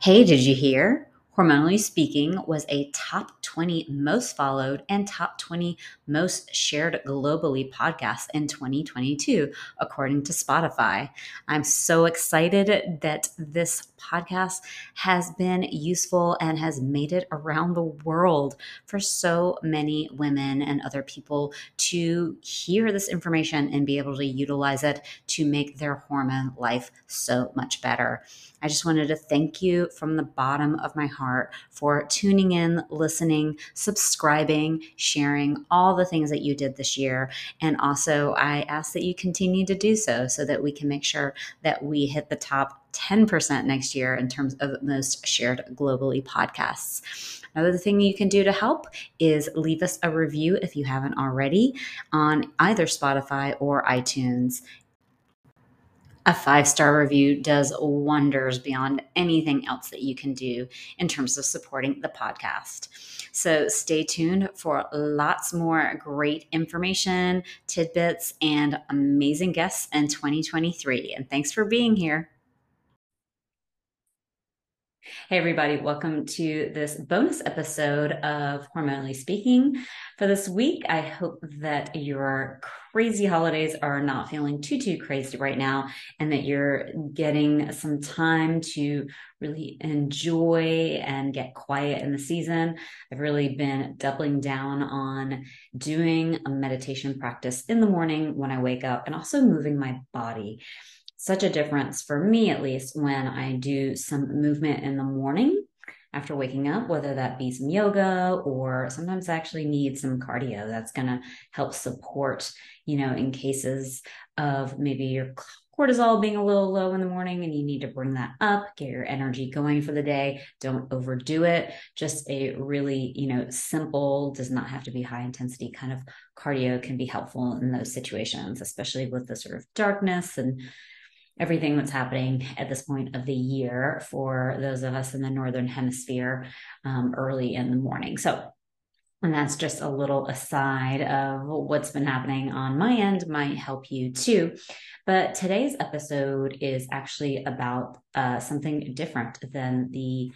Hey, did you hear? Hormonally Speaking was a top 20 most followed and top 20 most shared globally podcast in 2022, according to Spotify. I'm so excited that this podcast has been useful and has made it around the world for so many women and other people to hear this information and be able to utilize it to make their hormone life so much better. I just wanted to thank you from the bottom of my heart for tuning in, listening, subscribing, sharing all the things that you did this year. And also, I ask that you continue to do so so that we can make sure that we hit the top 10% next year in terms of most shared globally podcasts. Another thing you can do to help is leave us a review if you haven't already on either Spotify or iTunes a five star review does wonders beyond anything else that you can do in terms of supporting the podcast. So stay tuned for lots more great information, tidbits, and amazing guests in 2023. And thanks for being here. Hey, everybody, welcome to this bonus episode of Hormonally Speaking. For this week, I hope that your crazy holidays are not feeling too, too crazy right now and that you're getting some time to really enjoy and get quiet in the season. I've really been doubling down on doing a meditation practice in the morning when I wake up and also moving my body such a difference for me, at least, when I do some movement in the morning after waking up, whether that be some yoga or sometimes I actually need some cardio that's going to help support, you know, in cases of maybe your cortisol being a little low in the morning and you need to bring that up, get your energy going for the day. Don't overdo it. Just a really, you know, simple, does not have to be high intensity kind of cardio can be helpful in those situations, especially with the sort of darkness and everything that's happening at this point of the year for those of us in the northern hemisphere um, early in the morning. So, and that's just a little aside of what's been happening on my end might help you too. But today's episode is actually about uh, something different than the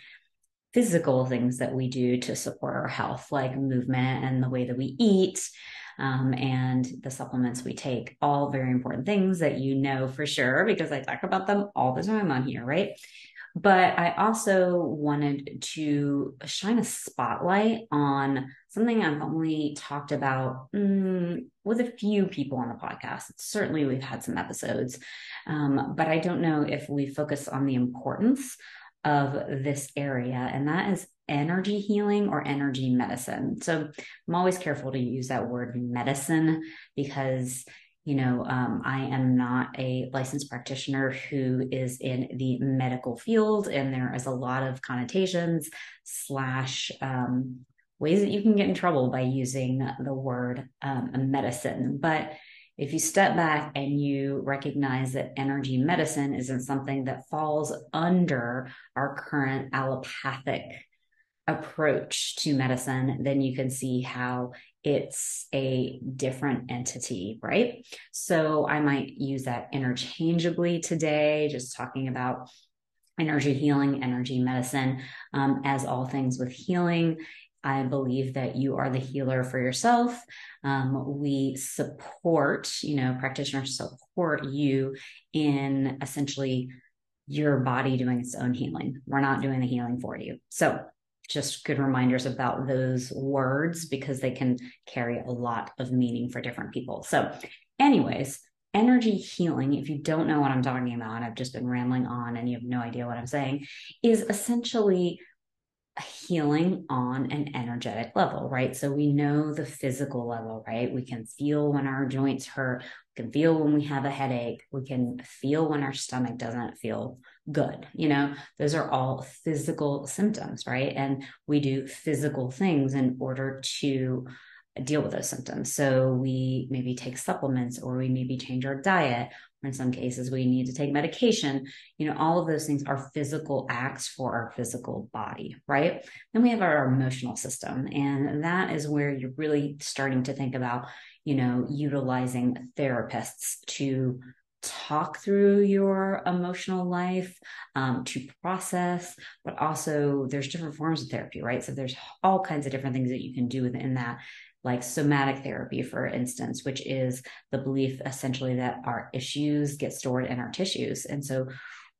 physical things that we do to support our health, like movement and the way that we eat um, and the supplements we take, all very important things that you know for sure because I talk about them all the time on here, right? But I also wanted to shine a spotlight on something I've only talked about mm, with a few people on the podcast. Certainly, we've had some episodes, um, but I don't know if we focus on the importance of this area, and that is energy healing or energy medicine. So I'm always careful to use that word medicine because you know, um, I am not a licensed practitioner who is in the medical field, and there is a lot of connotations slash um, ways that you can get in trouble by using the word um, medicine. But if you step back and you recognize that energy medicine isn't something that falls under our current allopathic approach to medicine, then you can see how it's a different entity, right? So I might use that interchangeably today, just talking about energy healing, energy medicine, um, as all things with healing. I believe that you are the healer for yourself. Um, we support, you know, practitioners support you in essentially your body doing its own healing. We're not doing the healing for you. So, just good reminders about those words because they can carry a lot of meaning for different people. So, anyways, energy healing, if you don't know what I'm talking about, I've just been rambling on and you have no idea what I'm saying, is essentially healing on an energetic level, right? So we know the physical level, right? We can feel when our joints hurt, we can feel when we have a headache, we can feel when our stomach doesn't feel good. You know, those are all physical symptoms, right? And we do physical things in order to deal with those symptoms. So we maybe take supplements or we maybe change our diet. Or in some cases we need to take medication. You know all of those things are physical acts for our physical body right? Then we have our emotional system. And that is where you're really starting to think about you know utilizing therapists to talk through your emotional life um, to process. But also there's different forms of therapy right? So there's all kinds of different things that you can do within that like somatic therapy for instance which is the belief essentially that our issues get stored in our tissues. And so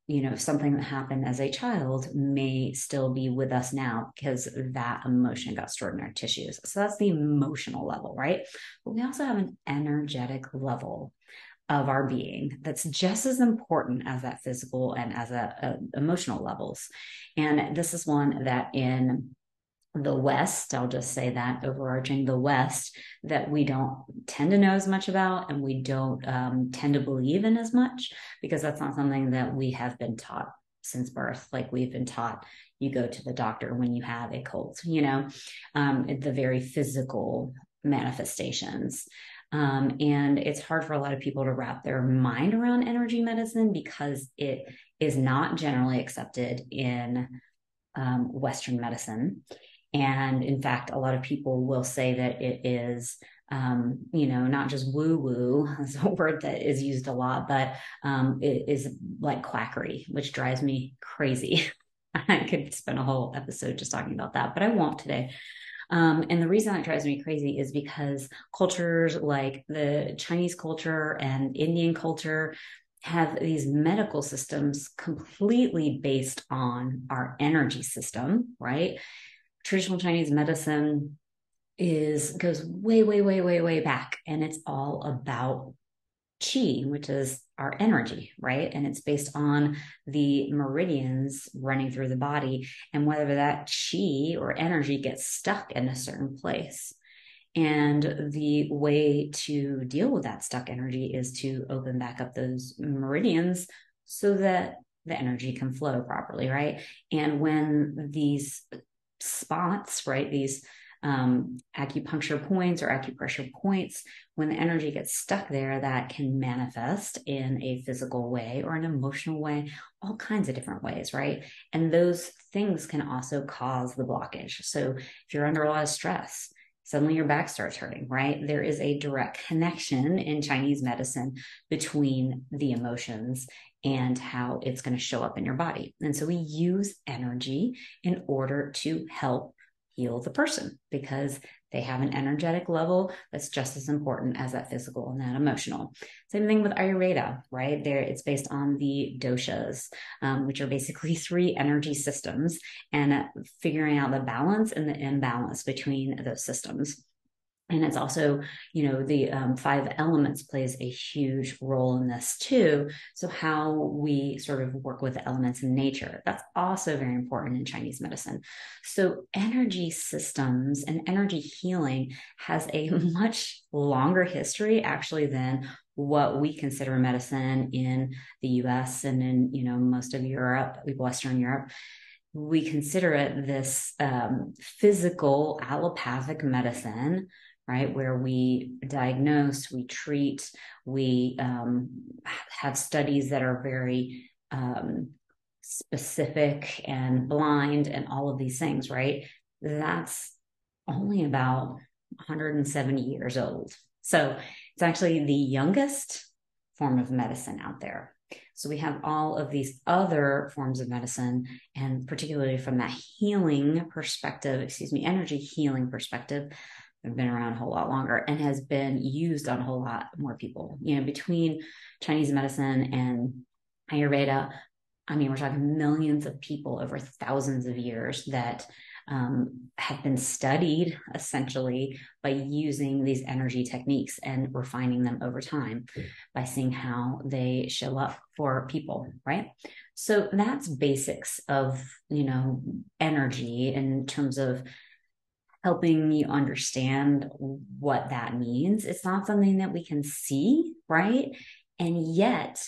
you know something that happened as a child may still be with us now because that emotion got stored in our tissues. So that's the emotional level right? But we also have an energetic level of our being that's just as important as that physical and as a, a uh, emotional levels. And this is one that in the West, I'll just say that overarching the West, that we don't tend to know as much about and we don't um, tend to believe in as much because that's not something that we have been taught since birth. Like we've been taught you go to the doctor when you have a cold, you know, um, the very physical manifestations. Um, and it's hard for a lot of people to wrap their mind around energy medicine because it is not generally accepted in um, Western medicine. And in fact, a lot of people will say that it is, um, you know, not just woo woo, is a word that is used a lot, but um, it is like quackery, which drives me crazy. I could spend a whole episode just talking about that, but I won't today. Um, and the reason that drives me crazy is because cultures like the Chinese culture and Indian culture have these medical systems completely based on our energy system, right? Traditional Chinese medicine is goes way, way, way, way, way back. And it's all about qi, which is our energy, right? And it's based on the meridians running through the body and whether that qi or energy gets stuck in a certain place. And the way to deal with that stuck energy is to open back up those meridians so that the energy can flow properly, right? And when these spots, right? These um, acupuncture points or acupressure points, when the energy gets stuck there, that can manifest in a physical way or an emotional way, all kinds of different ways, right? And those things can also cause the blockage. So if you're under a lot of stress, suddenly your back starts hurting, right? There is a direct connection in Chinese medicine between the emotions and how it's going to show up in your body. And so we use energy in order to help heal the person because they have an energetic level that's just as important as that physical and that emotional. Same thing with Ayurveda, right? There, it's based on the doshas, um, which are basically three energy systems, and figuring out the balance and the imbalance between those systems and it's also you know the um, five elements plays a huge role in this too. So how we sort of work with the elements in nature that's also very important in chinese medicine. So energy systems and energy healing has a much longer history actually than what we consider medicine in the US and in you know most of Europe, Western Europe. We consider it this um, physical allopathic medicine right? Where we diagnose, we treat, we um, have studies that are very um, specific and blind and all of these things, right? That's only about 170 years old. So it's actually the youngest form of medicine out there. So we have all of these other forms of medicine, and particularly from that healing perspective, excuse me, energy healing perspective, have been around a whole lot longer and has been used on a whole lot more people. You know, between Chinese medicine and Ayurveda, I mean, we're talking millions of people over thousands of years that um, have been studied essentially by using these energy techniques and refining them over time by seeing how they show up for people, right? So that's basics of, you know, energy in terms of helping you understand what that means. It's not something that we can see, right? And yet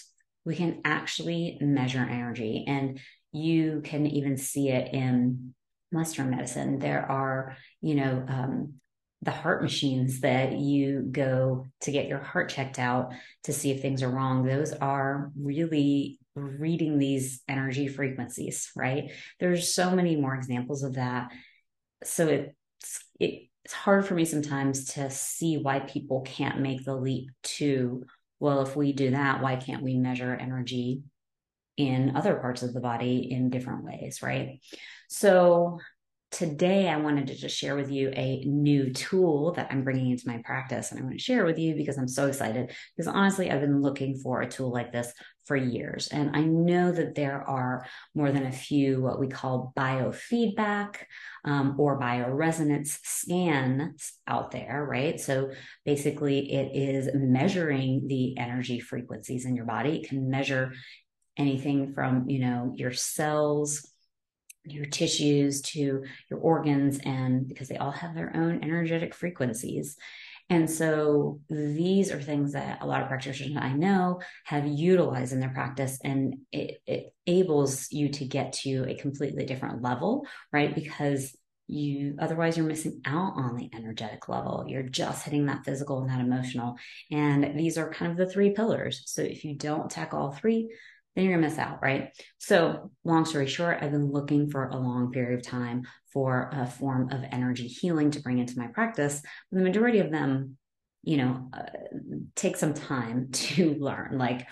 we can actually measure energy and you can even see it in Western medicine. There are, you know, um, the heart machines that you go to get your heart checked out to see if things are wrong. Those are really reading these energy frequencies, right? There's so many more examples of that. So it it, it's hard for me sometimes to see why people can't make the leap to well, if we do that, why can't we measure energy in other parts of the body in different ways, right? So today I wanted to just share with you a new tool that I'm bringing into my practice and I want to share with you because I'm so excited. Because honestly I've been looking for a tool like this for years. And I know that there are more than a few what we call biofeedback um, or bioresonance scans out there right? So basically it is measuring the energy frequencies in your body. It can measure anything from you know your cells your tissues to your organs and because they all have their own energetic frequencies. And so these are things that a lot of practitioners I know have utilized in their practice, and it, it enables you to get to a completely different level, right? Because you otherwise you're missing out on the energetic level. You're just hitting that physical and that emotional. And these are kind of the three pillars. So if you don't tackle all three then you're gonna miss out, right? So, long story short, I've been looking for a long period of time for a form of energy healing to bring into my practice. The majority of them, you know, uh, take some time to learn. Like,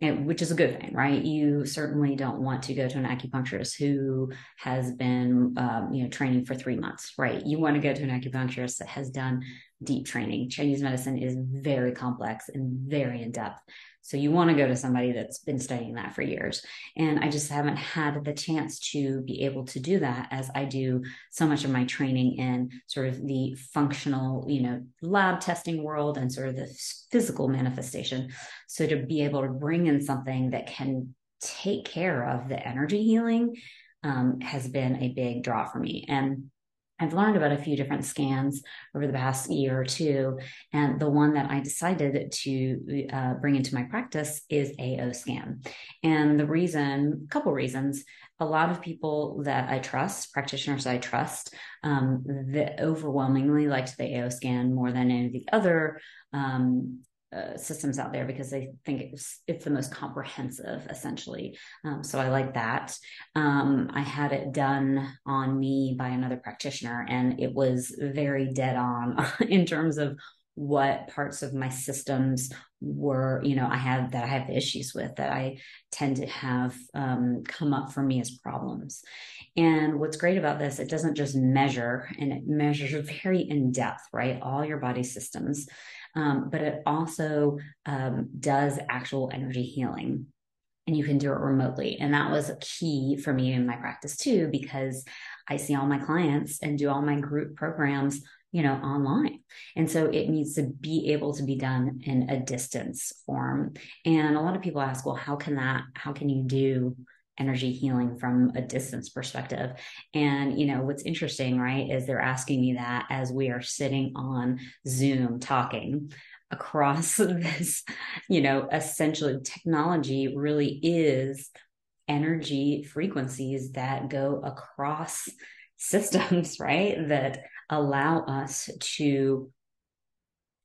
which is a good thing, right? You certainly don't want to go to an acupuncturist who has been, um, you know, training for three months, right? You want to go to an acupuncturist that has done deep training. Chinese medicine is very complex and very in depth. So you want to go to somebody that's been studying that for years. And I just haven't had the chance to be able to do that as I do so much of my training in sort of the functional, you know, lab testing world and sort of the physical manifestation. So to be able to bring in something that can take care of the energy healing um, has been a big draw for me. And I've learned about a few different scans over the past year or two. And the one that I decided to uh, bring into my practice is AO scan. And the reason, a couple reasons, a lot of people that I trust, practitioners I trust, um, overwhelmingly liked the AO scan more than any of the other um, uh, systems out there because I think it's it's the most comprehensive essentially. Um, so I like that. Um, I had it done on me by another practitioner, and it was very dead on in terms of what parts of my systems were you know i have that i have issues with that i tend to have um, come up for me as problems and what's great about this it doesn't just measure and it measures very in depth right all your body systems um, but it also um, does actual energy healing and you can do it remotely. And that was key for me in my practice too, because I see all my clients and do all my group programs, you know, online. And so it needs to be able to be done in a distance form. And a lot of people ask, well, how can that, how can you do energy healing from a distance perspective. And, you know, what's interesting, right, is they're asking me that as we are sitting on Zoom talking across this, you know, essentially technology really is energy frequencies that go across systems, right, that allow us to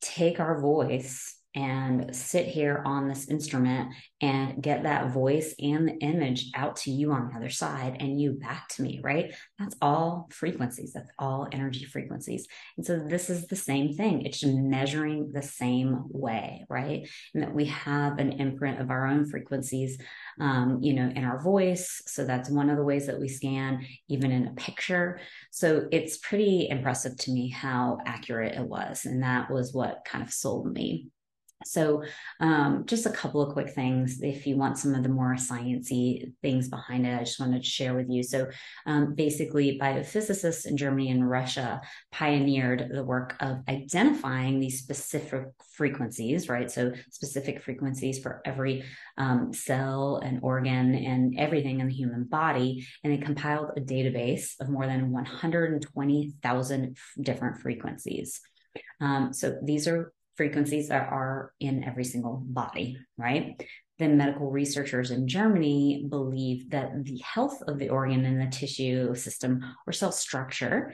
take our voice and sit here on this instrument and get that voice and the image out to you on the other side and you back to me, right? That's all frequencies. That's all energy frequencies. And so this is the same thing. It's measuring the same way, right? And that we have an imprint of our own frequencies, um, you know, in our voice. So that's one of the ways that we scan, even in a picture. So it's pretty impressive to me how accurate it was. And that was what kind of sold me. So, um, just a couple of quick things. If you want some of the more sciencey things behind it, I just wanted to share with you. So, um, basically, biophysicists in Germany and Russia pioneered the work of identifying these specific frequencies, right? So, specific frequencies for every um, cell and organ and everything in the human body, and they compiled a database of more than 120,000 different frequencies. Um, so these are frequencies that are in every single body, right? Then medical researchers in Germany believe that the health of the organ and the tissue system or cell structure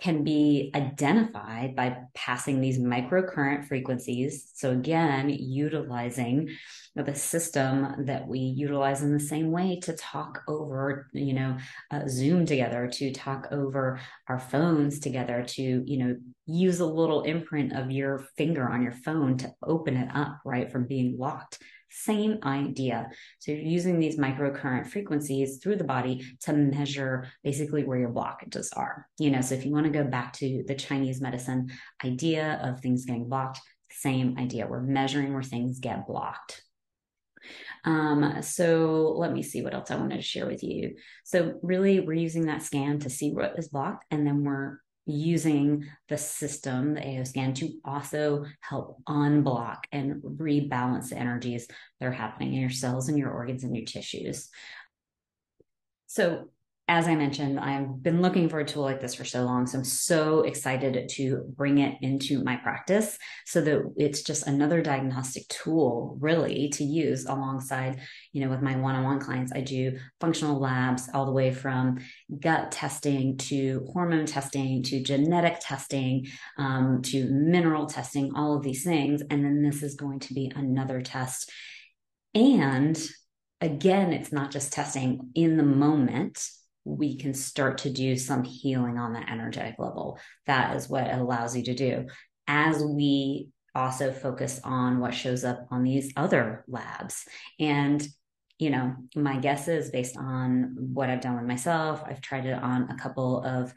can be identified by passing these microcurrent frequencies. So, again, utilizing the system that we utilize in the same way to talk over, you know, uh, Zoom together, to talk over our phones together, to, you know, use a little imprint of your finger on your phone to open it up, right, from being locked same idea. So you're using these microcurrent frequencies through the body to measure basically where your blockages are. You know, so if you want to go back to the Chinese medicine idea of things getting blocked, same idea. We're measuring where things get blocked. Um, so let me see what else I wanted to share with you. So really we're using that scan to see what is blocked and then we're using the system, the AO scan, to also help unblock and rebalance the energies that are happening in your cells and your organs and your tissues. So as I mentioned, I've been looking for a tool like this for so long. So I'm so excited to bring it into my practice so that it's just another diagnostic tool really to use alongside, you know, with my one-on-one clients. I do functional labs all the way from gut testing to hormone testing to genetic testing um, to mineral testing, all of these things. And then this is going to be another test. And again, it's not just testing in the moment we can start to do some healing on that energetic level. That is what it allows you to do. As we also focus on what shows up on these other labs. And, you know, my guess is based on what I've done with myself, I've tried it on a couple of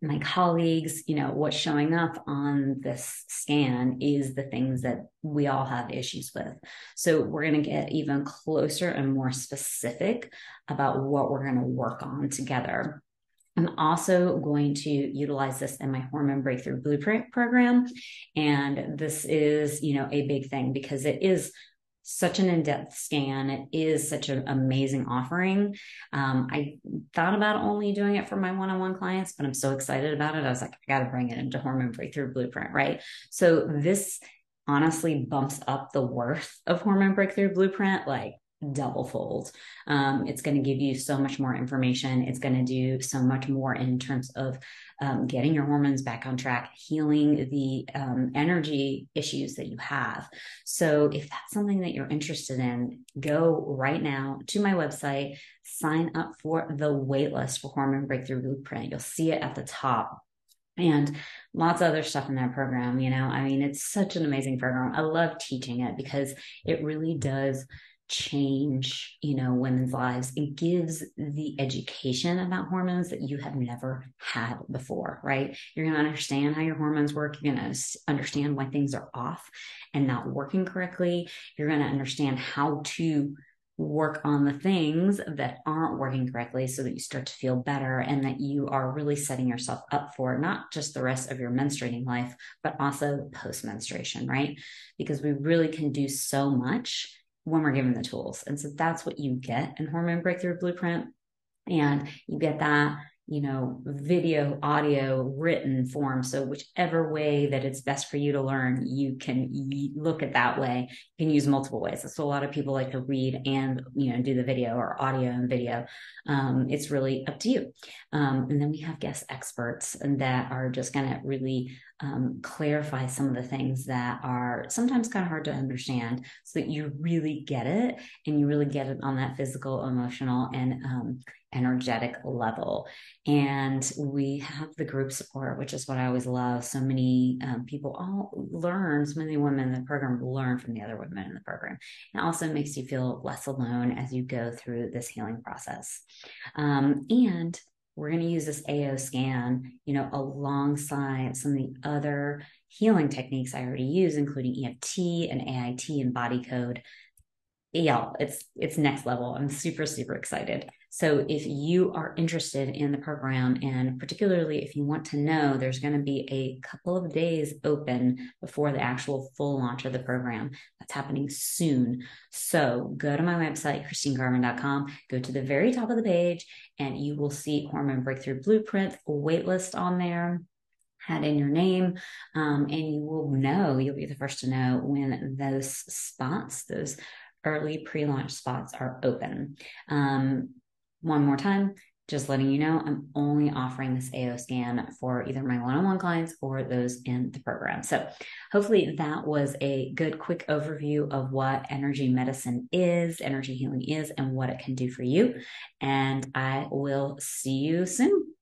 my colleagues, you know, what's showing up on this scan is the things that we all have issues with. So we're going to get even closer and more specific about what we're going to work on together. I'm also going to utilize this in my hormone breakthrough blueprint program. And this is, you know, a big thing because it is such an in-depth scan. It is such an amazing offering. Um, I thought about only doing it for my one-on-one clients, but I'm so excited about it. I was like, I got to bring it into Hormone Breakthrough Blueprint, right? So this honestly bumps up the worth of Hormone Breakthrough Blueprint like double fold. Um, it's going to give you so much more information. It's going to do so much more in terms of um, getting your hormones back on track, healing the um, energy issues that you have. So, if that's something that you're interested in, go right now to my website, sign up for the waitlist for Hormone Breakthrough Blueprint. You'll see it at the top and lots of other stuff in that program. You know, I mean, it's such an amazing program. I love teaching it because it really does change you know women's lives. It gives the education about hormones that you have never had before right? You're going to understand how your hormones work. You're going to understand why things are off and not working correctly. You're going to understand how to work on the things that aren't working correctly so that you start to feel better and that you are really setting yourself up for not just the rest of your menstruating life but also post menstruation right? Because we really can do so much when we're given the tools. And so that's what you get in Hormone Breakthrough Blueprint. And you get that you know, video, audio, written form. So whichever way that it's best for you to learn, you can look at that way. You can use multiple ways. So a lot of people like to read and, you know, do the video or audio and video. Um, it's really up to you. Um, and then we have guest experts and that are just going to really um, clarify some of the things that are sometimes kind of hard to understand so that you really get it and you really get it on that physical, emotional, and um, energetic level. And we have the group support, which is what I always love. So many um, people all learn, so many women in the program learn from the other women in the program. It also makes you feel less alone as you go through this healing process. Um, and we're going to use this AO scan, you know, alongside some of the other healing techniques I already use, including EFT and AIT and body code. Yeah, it's it's next level. I'm super super excited. So if you are interested in the program, and particularly if you want to know, there's going to be a couple of days open before the actual full launch of the program. That's happening soon. So go to my website, christinegarvin.com, go to the very top of the page, and you will see Hormone Breakthrough Blueprint waitlist on there add in your name um, and you will know you'll be the first to know when those spots those early pre-launch spots are open um, one more time just letting you know I'm only offering this AO scan for either my one on one clients or those in the program. So, hopefully, that was a good quick overview of what energy medicine is, energy healing is, and what it can do for you. And I will see you soon.